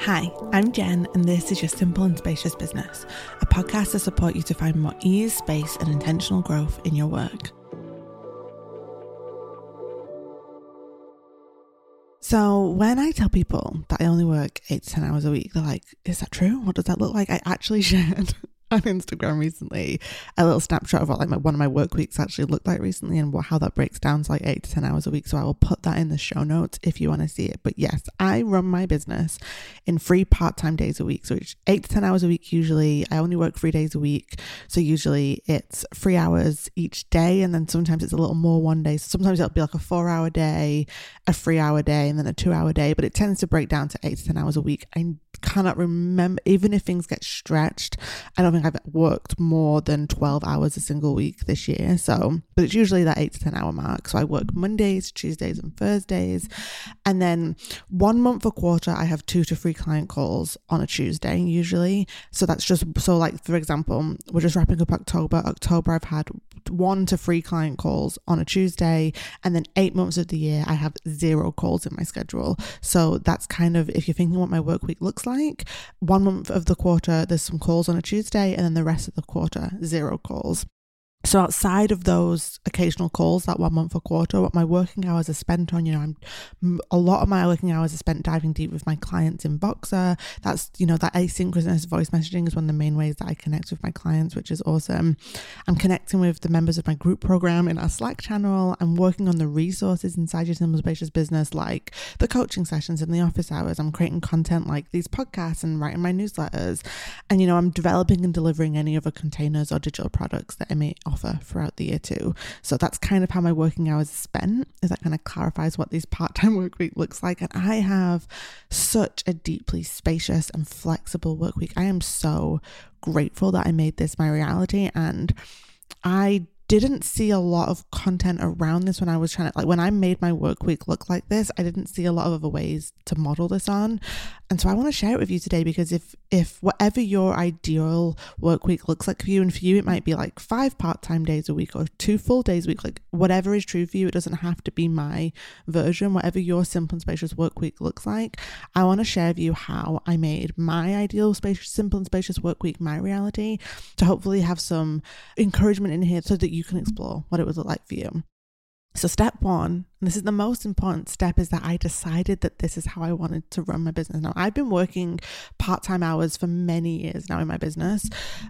Hi, I'm Jen, and this is your Simple and Spacious Business, a podcast to support you to find more ease, space, and intentional growth in your work. So, when I tell people that I only work eight to 10 hours a week, they're like, Is that true? What does that look like? I actually shared on Instagram recently a little snapshot of what like my, one of my work weeks actually looked like recently and what, how that breaks down to like eight to 10 hours a week. So I will put that in the show notes if you want to see it. But yes, I run my business in three part time days a week. So it's eight to 10 hours a week usually. I only work three days a week. So usually it's three hours each day. And then sometimes it's a little more one day. So sometimes it'll be like a four hour day, a three hour day, and then a two hour day. But it tends to break down to eight to 10 hours a week. I cannot remember, even if things get stretched, I don't think I've worked more than 12 hours a single week this year. So, but it's usually that eight to 10 hour mark. So I work Mondays, Tuesdays, and Thursdays. And then one month a quarter, I have two to three client calls on a Tuesday usually. So that's just, so like, for example, we're just wrapping up October. October, I've had one to three client calls on a Tuesday. And then eight months of the year, I have zero calls in my schedule. So that's kind of, if you're thinking what my work week looks like, one month of the quarter, there's some calls on a Tuesday. And then the rest of the quarter, zero calls. So outside of those occasional calls, that one month a quarter, what my working hours are spent on, you know, I'm a lot of my working hours are spent diving deep with my clients in Voxer. That's you know that asynchronous voice messaging is one of the main ways that I connect with my clients, which is awesome. I'm connecting with the members of my group program in our Slack channel. I'm working on the resources inside your simple spacious business, like the coaching sessions and the office hours. I'm creating content like these podcasts and writing my newsletters, and you know, I'm developing and delivering any other containers or digital products that I may offer throughout the year too. So that's kind of how my working hours are spent. Is that kind of clarifies what this part-time work week looks like. And I have such a deeply spacious and flexible work week. I am so grateful that I made this my reality and I didn't see a lot of content around this when I was trying to like when I made my work week look like this, I didn't see a lot of other ways to model this on. And so I want to share it with you today because if if whatever your ideal work week looks like for you, and for you it might be like five part-time days a week or two full days a week, like whatever is true for you, it doesn't have to be my version, whatever your simple and spacious work week looks like. I want to share with you how I made my ideal spacious simple and spacious work week my reality to hopefully have some encouragement in here so that you can explore what it would look like for you. So, step one this is the most important step is that I decided that this is how I wanted to run my business. Now, I've been working part time hours for many years now in my business.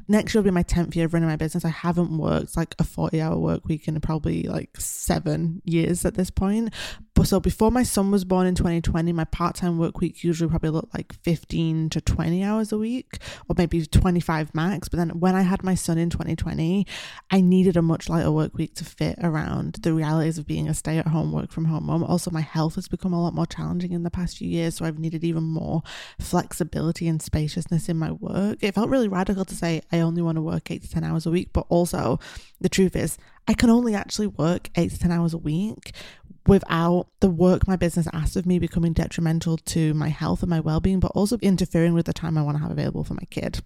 Next year will be my 10th year of running my business. I haven't worked like a 40 hour work week in probably like seven years at this point. But so before my son was born in 2020, my part time work week usually probably looked like 15 to 20 hours a week, or maybe 25 max. But then when I had my son in 2020, I needed a much lighter work week to fit around the realities of being a stay at home work from home mom. Also, my health has become a lot more challenging in the past few years, so I've needed even more flexibility and spaciousness in my work. It felt really radical to say I only want to work eight to 10 hours a week, but also the truth is, I can only actually work eight to 10 hours a week without the work my business asks of me becoming detrimental to my health and my well being, but also interfering with the time I want to have available for my kid.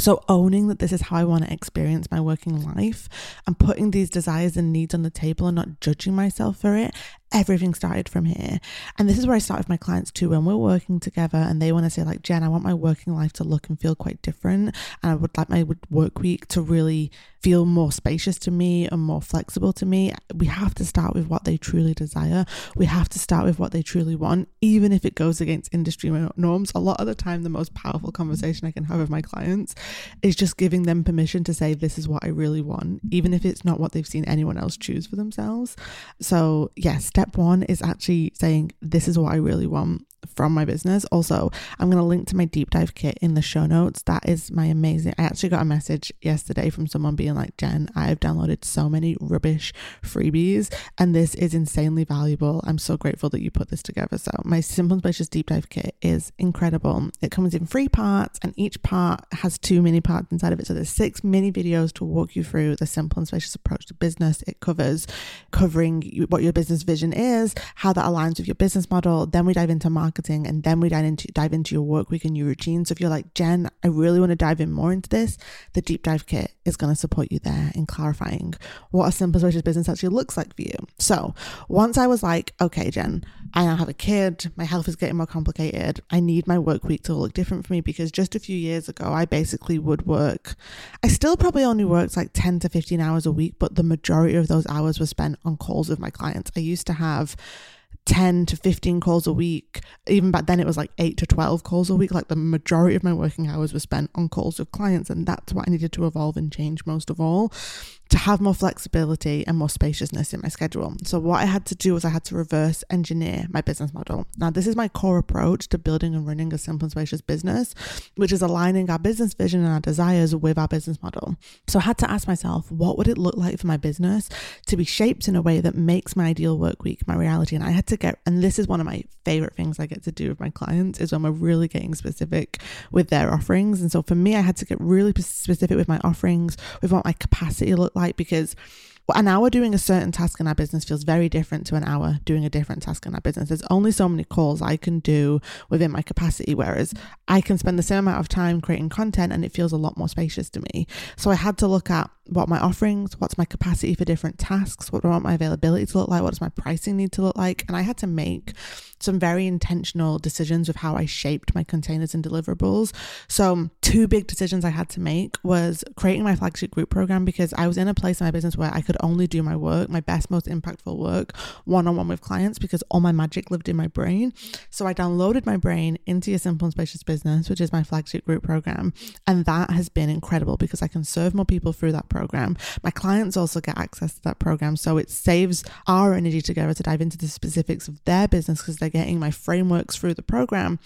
So, owning that this is how I want to experience my working life and putting these desires and needs on the table and not judging myself for it everything started from here. And this is where I start with my clients too. When we're working together and they want to say, like, Jen, I want my working life to look and feel quite different. And I would like my work week to really feel more spacious to me and more flexible to me. We have to start with what they truly desire. We have to start with what they truly want, even if it goes against industry norms. A lot of the time, the most powerful conversation I can have with my clients is just giving them permission to say, This is what I really want, even if it's not what they've seen anyone else choose for themselves. So, yes, step one is actually saying, This is what I really want from my business. Also, I'm going to link to my deep dive kit in the show notes. That is my amazing. I actually got a message yesterday from someone being like, Jen, I've downloaded so many rubbish freebies and this is insanely valuable. I'm so grateful that you put this together. So, my Simple and Spacious deep dive kit is incredible. It comes in three parts and each part has two mini parts inside of it. So, there's six mini videos to walk you through the simple and spacious approach to business. It covers covering what your business vision is, how that aligns with your business model. Then we dive into marketing marketing, and then we dive into dive into your work week and your routine. So if you're like, Jen, I really want to dive in more into this, the deep dive kit is going to support you there in clarifying what a simple spacious business actually looks like for you. So once I was like, okay, Jen, I now have a kid, my health is getting more complicated. I need my work week to look different for me because just a few years ago, I basically would work. I still probably only worked like 10 to 15 hours a week, but the majority of those hours were spent on calls with my clients. I used to have 10 to 15 calls a week. Even back then, it was like 8 to 12 calls a week. Like the majority of my working hours were spent on calls with clients. And that's what I needed to evolve and change most of all to have more flexibility and more spaciousness in my schedule. So, what I had to do was I had to reverse engineer my business model. Now, this is my core approach to building and running a simple and spacious business, which is aligning our business vision and our desires with our business model. So, I had to ask myself, what would it look like for my business to be shaped in a way that makes my ideal work week my reality? And I had to get, and this is one of my favorite things I get to do with my clients, is when we're really getting specific with their offerings. And so, for me, I had to get really specific with my offerings, with what my capacity looked like because an hour doing a certain task in our business feels very different to an hour doing a different task in our business. There's only so many calls I can do within my capacity, whereas I can spend the same amount of time creating content and it feels a lot more spacious to me. So I had to look at what my offerings, what's my capacity for different tasks, what do I want my availability to look like, what does my pricing need to look like. And I had to make some very intentional decisions of how I shaped my containers and deliverables. So, two big decisions I had to make was creating my flagship group program because I was in a place in my business where I could only do my work, my best, most impactful work, one on one with clients because all my magic lived in my brain. So, I downloaded my brain into your simple and spacious business, which is my flagship group program. And that has been incredible because I can serve more people through that program. My clients also get access to that program. So, it saves our energy together to dive into the specifics of their business because they're getting my frameworks through the program.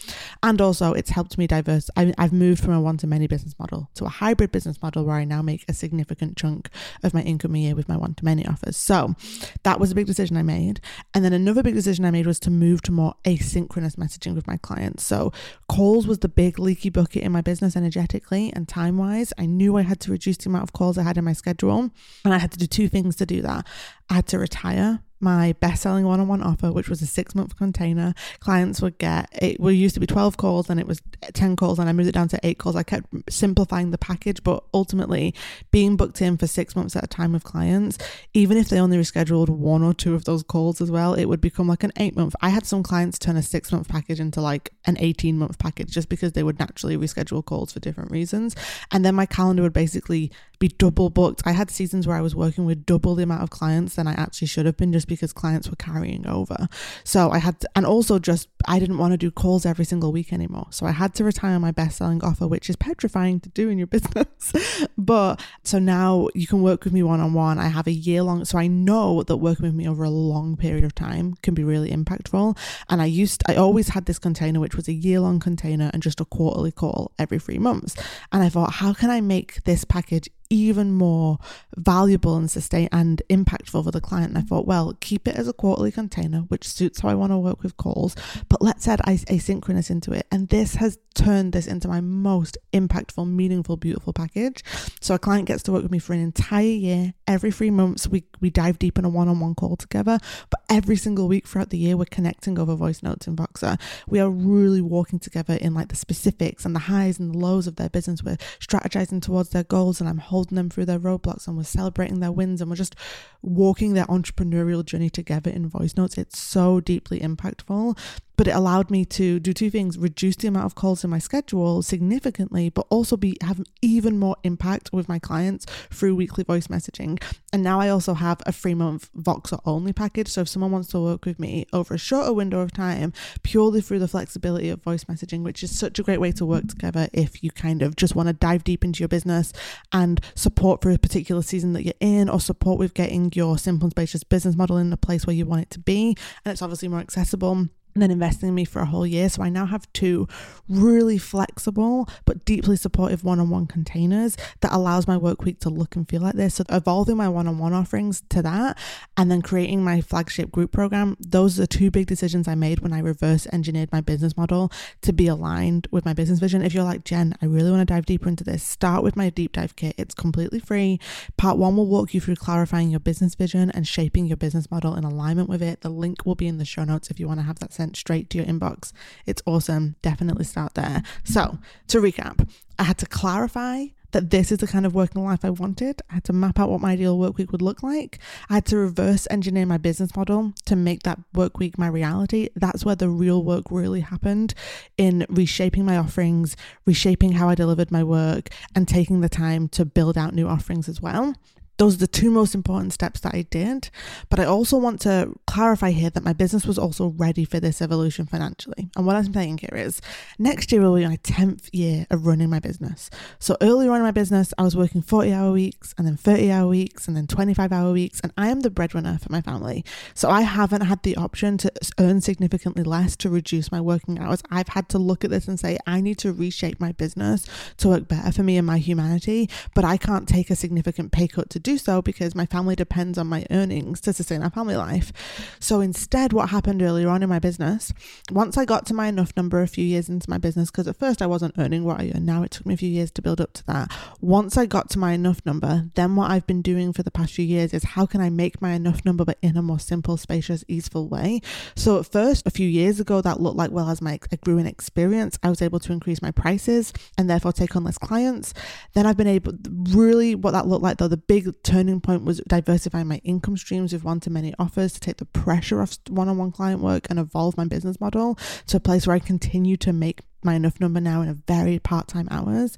And also, it's helped me diverse. I, have moved from a one to many business model to a hybrid business model where I now make a significant chunk of my income a year with my one to many offers. So that was a big decision I made. And then another big decision I made was to move to more asynchronous messaging with my clients. So calls was the big leaky bucket in my business energetically and time wise. I knew I had to reduce the amount of calls I had in my schedule. And I had to do two things to do that. I had to retire my best selling one on one offer, which was a six month container. Clients would get it we used to be 12 calls, and it was 10 calls, and I moved it down to eight calls. I kept simplifying the package, but ultimately being booked in for six months at a time with clients, even if they only rescheduled one or two of those calls as well, it would become like an eight month. I had some clients turn a six month package into like an 18 month package just because they would naturally reschedule calls for different reasons. And then my calendar would basically be double booked. I had seasons where I was working with double the amount of clients than I actually should have been just because clients were carrying over. So I had, to, and also just, I didn't want to do calls every single week anymore. So I had to retire my best selling offer, which is petrifying to do in your business. but so now you can work with me one on one. I have a year long, so I know that working with me over a long period of time can be really impactful. And I used, I always had this container, which was a year long container and just a quarterly call every three months. And I thought, how can I make this package even more valuable and sustain and impactful for the client. And I mm. thought, well, keep it as a quarterly container, which suits how I want to work with calls, but let's add asynchronous into it. And this has turned this into my most impactful, meaningful, beautiful package. So a client gets to work with me for an entire year. Every three months, we we dive deep in a one-on-one call together. But every single week throughout the year, we're connecting over voice notes in Voxer. We are really walking together in like the specifics and the highs and the lows of their business. We're strategizing towards their goals, and I'm holding them through their roadblocks and we're celebrating their wins and we're just walking their entrepreneurial journey together in voice notes. It's so deeply impactful but it allowed me to do two things reduce the amount of calls in my schedule significantly but also be have even more impact with my clients through weekly voice messaging. And now i also have a three month voxer only package. So if someone wants to work with me over a shorter window of time purely through the flexibility of voice messaging which is such a great way to work together if you kind of just want to dive deep into your business and support for a particular season that you're in or support with getting your simple and spacious business model in the place where you want it to be. And it's obviously more accessible and then investing in me for a whole year. So I now have two really flexible but deeply supportive one-on-one containers that allows my work week to look and feel like this. So evolving my one-on-one offerings to that and then creating my flagship group program, those are two big decisions I made when I reverse engineered my business model to be aligned with my business vision. If you're like, Jen, I really want to dive deeper into this, start with my deep dive kit. It's completely free. Part one will walk you through clarifying your business vision and shaping your business model in alignment with it. The link will be in the show notes if you want to have that session sent straight to your inbox. It's awesome. Definitely start there. So, to recap, I had to clarify that this is the kind of working life I wanted. I had to map out what my ideal work week would look like. I had to reverse engineer my business model to make that work week my reality. That's where the real work really happened in reshaping my offerings, reshaping how I delivered my work, and taking the time to build out new offerings as well. Those are the two most important steps that I did. But I also want to clarify here that my business was also ready for this evolution financially. And what I'm saying here is next year will be my 10th year of running my business. So earlier on in my business, I was working 40 hour weeks and then 30 hour weeks and then 25 hour weeks. And I am the breadwinner for my family. So I haven't had the option to earn significantly less to reduce my working hours. I've had to look at this and say, I need to reshape my business to work better for me and my humanity. But I can't take a significant pay cut to do so because my family depends on my earnings to sustain our family life. So instead, what happened earlier on in my business, once I got to my enough number a few years into my business, because at first I wasn't earning what I earn now, it took me a few years to build up to that. Once I got to my enough number, then what I've been doing for the past few years is how can I make my enough number but in a more simple, spacious, easeful way. So at first, a few years ago, that looked like well as my I grew in experience, I was able to increase my prices and therefore take on less clients. Then I've been able really what that looked like though the big turning point was diversifying my income streams with one to many offers to take the pressure off one on one client work and evolve my business model to a place where I continue to make my enough number now in a very part time hours.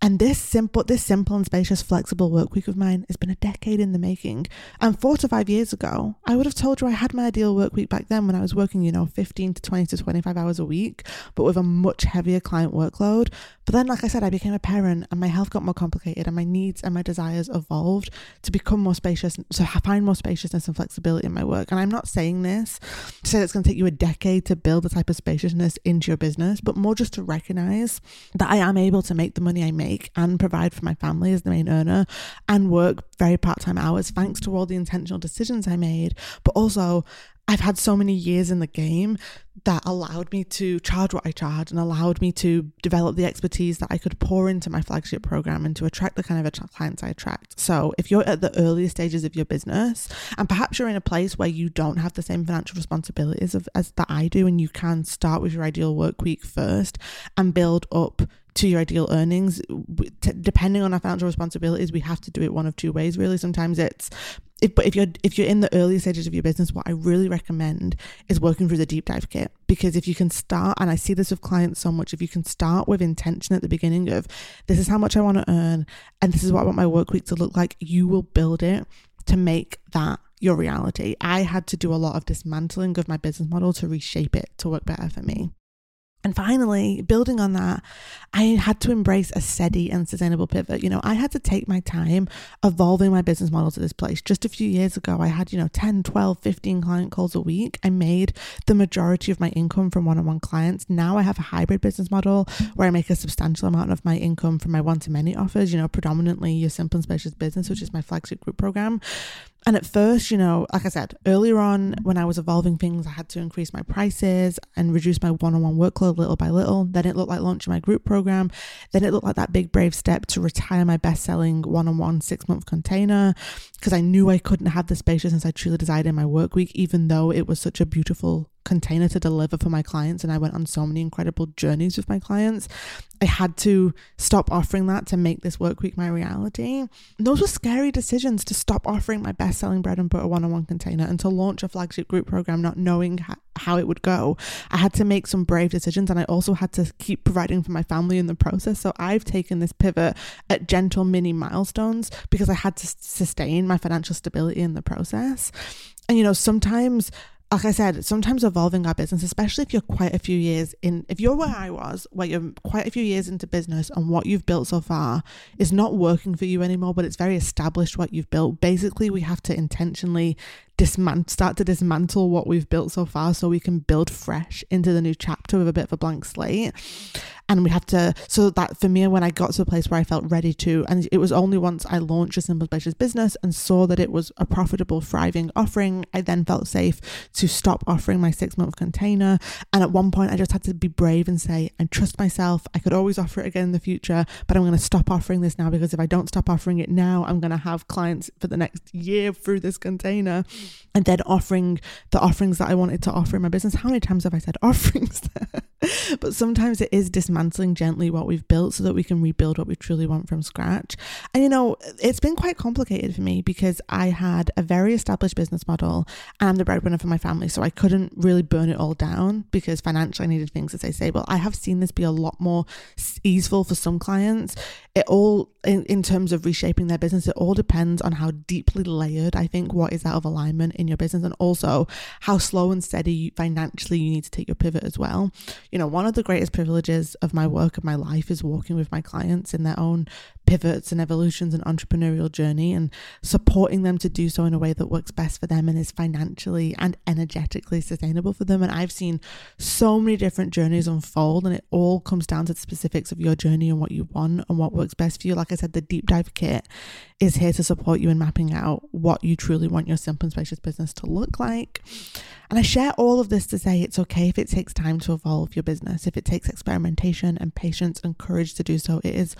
And this simple, this simple and spacious, flexible work week of mine has been a decade in the making. And four to five years ago, I would have told you I had my ideal work week back then when I was working, you know, 15 to 20 to 25 hours a week, but with a much heavier client workload. But then, like I said, I became a parent and my health got more complicated and my needs and my desires evolved to become more spacious, to find more spaciousness and flexibility in my work. And I'm not saying this to say it's going to take you a decade to build the type of spaciousness into your business, but more just to recognize that I am able to make the money I make and provide for my family as the main earner and work very part time hours thanks to all the intentional decisions I made, but also I've had so many years in the game that allowed me to charge what I charge and allowed me to develop the expertise that I could pour into my flagship program and to attract the kind of clients I attract. So, if you're at the earlier stages of your business and perhaps you're in a place where you don't have the same financial responsibilities of, as that I do, and you can start with your ideal work week first and build up to your ideal earnings. depending on our financial responsibilities, we have to do it one of two ways. Really, sometimes it's if, but if you're if you're in the early stages of your business, what I really recommend is working through the deep dive kit because if you can start, and I see this with clients so much, if you can start with intention at the beginning of this is how much I want to earn and this is what I want my work week to look like, you will build it to make that your reality. I had to do a lot of dismantling of my business model to reshape it to work better for me. And finally, building on that, I had to embrace a steady and sustainable pivot. You know, I had to take my time evolving my business model to this place. Just a few years ago, I had, you know, 10, 12, 15 client calls a week. I made the majority of my income from one on one clients. Now I have a hybrid business model where I make a substantial amount of my income from my one to many offers, you know, predominantly your simple and spacious business, which is my flagship group program. And at first, you know, like I said, earlier on when I was evolving things, I had to increase my prices and reduce my one on one workload little by little. Then it looked like launching my group program. Then it looked like that big, brave step to retire my best selling one on one six month container because I knew I couldn't have the spaciousness I truly desired in my work week, even though it was such a beautiful container to deliver for my clients and I went on so many incredible journeys with my clients. I had to stop offering that to make this work week my reality. those were scary decisions to stop offering my best selling bread and butter one on one container and to launch a flagship group program, not knowing how it would go. I had to make some brave decisions and I also had to keep providing for my family in the process. So I've taken this pivot at gentle mini milestones because I had to sustain my financial stability in the process. And you know, sometimes like I said, sometimes evolving our business, especially if you're quite a few years in, if you're where I was, where you're quite a few years into business and what you've built so far is not working for you anymore, but it's very established what you've built. Basically, we have to intentionally start to dismantle what we've built so far so we can build fresh into the new chapter with a bit of a blank slate. And we have to so that for me when i got to a place where i felt ready to and it was only once i launched a simple spacious business and saw that it was a profitable thriving offering i then felt safe to stop offering my six month container. And at one point i just had to be brave and say i trust myself. I could always offer it again in the future but i'm going to stop offering this now because if i don't stop offering it now i'm going to have clients for the next year through this container and then offering the offerings that I wanted to offer in my business. How many times have I said offerings there? but sometimes it is dismantling gently what we've built so that we can rebuild what we truly want from scratch. And you know, it's been quite complicated for me because I had a very established business model and I'm the breadwinner for my family. So I couldn't really burn it all down because financially I needed things to stay stable. I have seen this be a lot more easeful for some clients. It all, in, in terms of reshaping their business, it all depends on how deeply layered I think what is out of alignment in your business and also how slow and steady financially you need to take your pivot as well. You know, one of the greatest privileges of my work of my life is working with my clients in their own pivots and evolutions and entrepreneurial journey and supporting them to do so in a way that works best for them and is financially and energetically sustainable for them. And I've seen so many different journeys unfold, and it all comes down to the specifics of your journey and what you want and what works best for you. Like I said, the deep dive kit is here to support you in mapping out what you truly want your simple and spacious business to look like. And I share all of this to say it's okay if it takes time to evolve your business, if it takes experimentation and patience and courage to do so. It is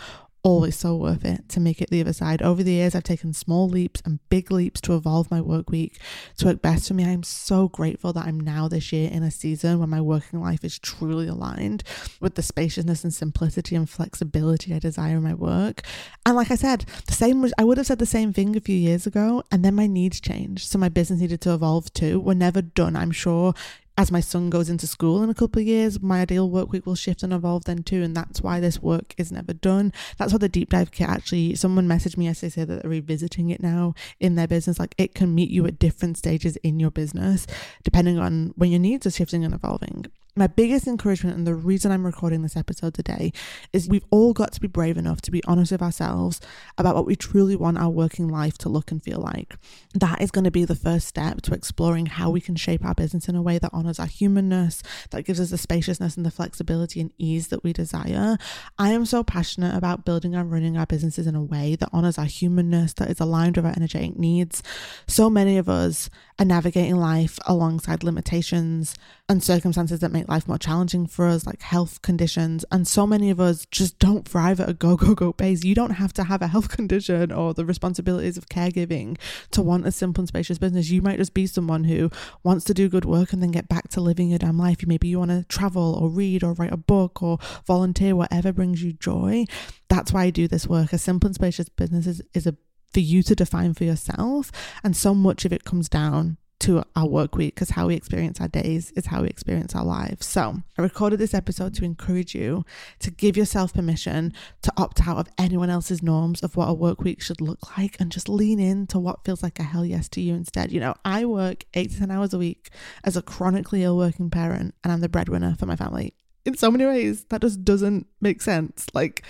always so worth it to make it the other side. Over the years, I've taken small leaps and big leaps to evolve my work week to work best for me. I'm so grateful that I'm now this year in a season when my working life is truly aligned with the spaciousness and simplicity and flexibility I desire in my work. And like I said, the same was I would have said the same thing a few years ago, and then my needs changed. So my business needed to evolve too. We're never done. I'm sure as my son goes into school in a couple of years, my ideal work week will shift and evolve then too. And that's why this work is never done. That's why the deep dive kit actually, someone messaged me yesterday say that they're revisiting it now in their business. Like it can meet you at different stages in your business, depending on when your needs are shifting and evolving. My biggest encouragement and the reason I'm recording this episode today is we've all got to be brave enough to be honest with ourselves about what we truly want our working life to look and feel like. That is going to be the first step to exploring how we can shape our business in a way that honors our humanness, that gives us the spaciousness and the flexibility and ease that we desire. I am so passionate about building and running our businesses in a way that honors our humanness, that is aligned with our energetic needs. So many of us are navigating life alongside limitations and circumstances that make life more challenging for us, like health conditions. And so many of us just don't thrive at a go, go, go pace. You don't have to have a health condition or the responsibilities of caregiving to want a simple and spacious business. You might just be someone who wants to do good work and then get back to living your damn life. You maybe you want to travel or read or write a book or volunteer, whatever brings you joy. That's why I do this work. A simple and spacious business is, is a for you to define for yourself. And so much of it comes down to our work week because how we experience our days is how we experience our lives. So, I recorded this episode to encourage you to give yourself permission to opt out of anyone else's norms of what a work week should look like and just lean into what feels like a hell yes to you instead. You know, I work eight to 10 hours a week as a chronically ill working parent, and I'm the breadwinner for my family. In so many ways, that just doesn't make sense. Like,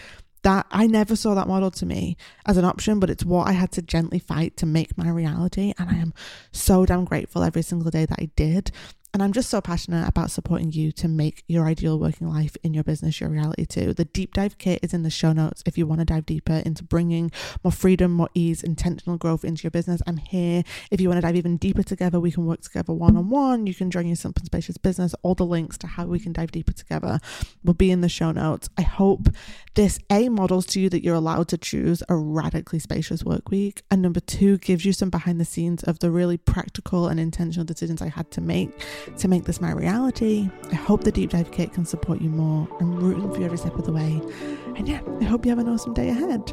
that I never saw that model to me as an option, but it's what I had to gently fight to make my reality. And I am so damn grateful every single day that I did. And I'm just so passionate about supporting you to make your ideal working life in your business your reality too. The deep dive kit is in the show notes if you want to dive deeper into bringing more freedom, more ease, intentional growth into your business. I'm here. If you want to dive even deeper together, we can work together one on one. You can join your Simple Spacious business. All the links to how we can dive deeper together will be in the show notes. I hope this A models to you that you're allowed to choose a radically spacious work week. And number two, gives you some behind the scenes of the really practical and intentional decisions I had to make to make this my reality. I hope the Deep Dive Kit can support you more. I'm rooting for you every step of the way. And yeah, I hope you have an awesome day ahead.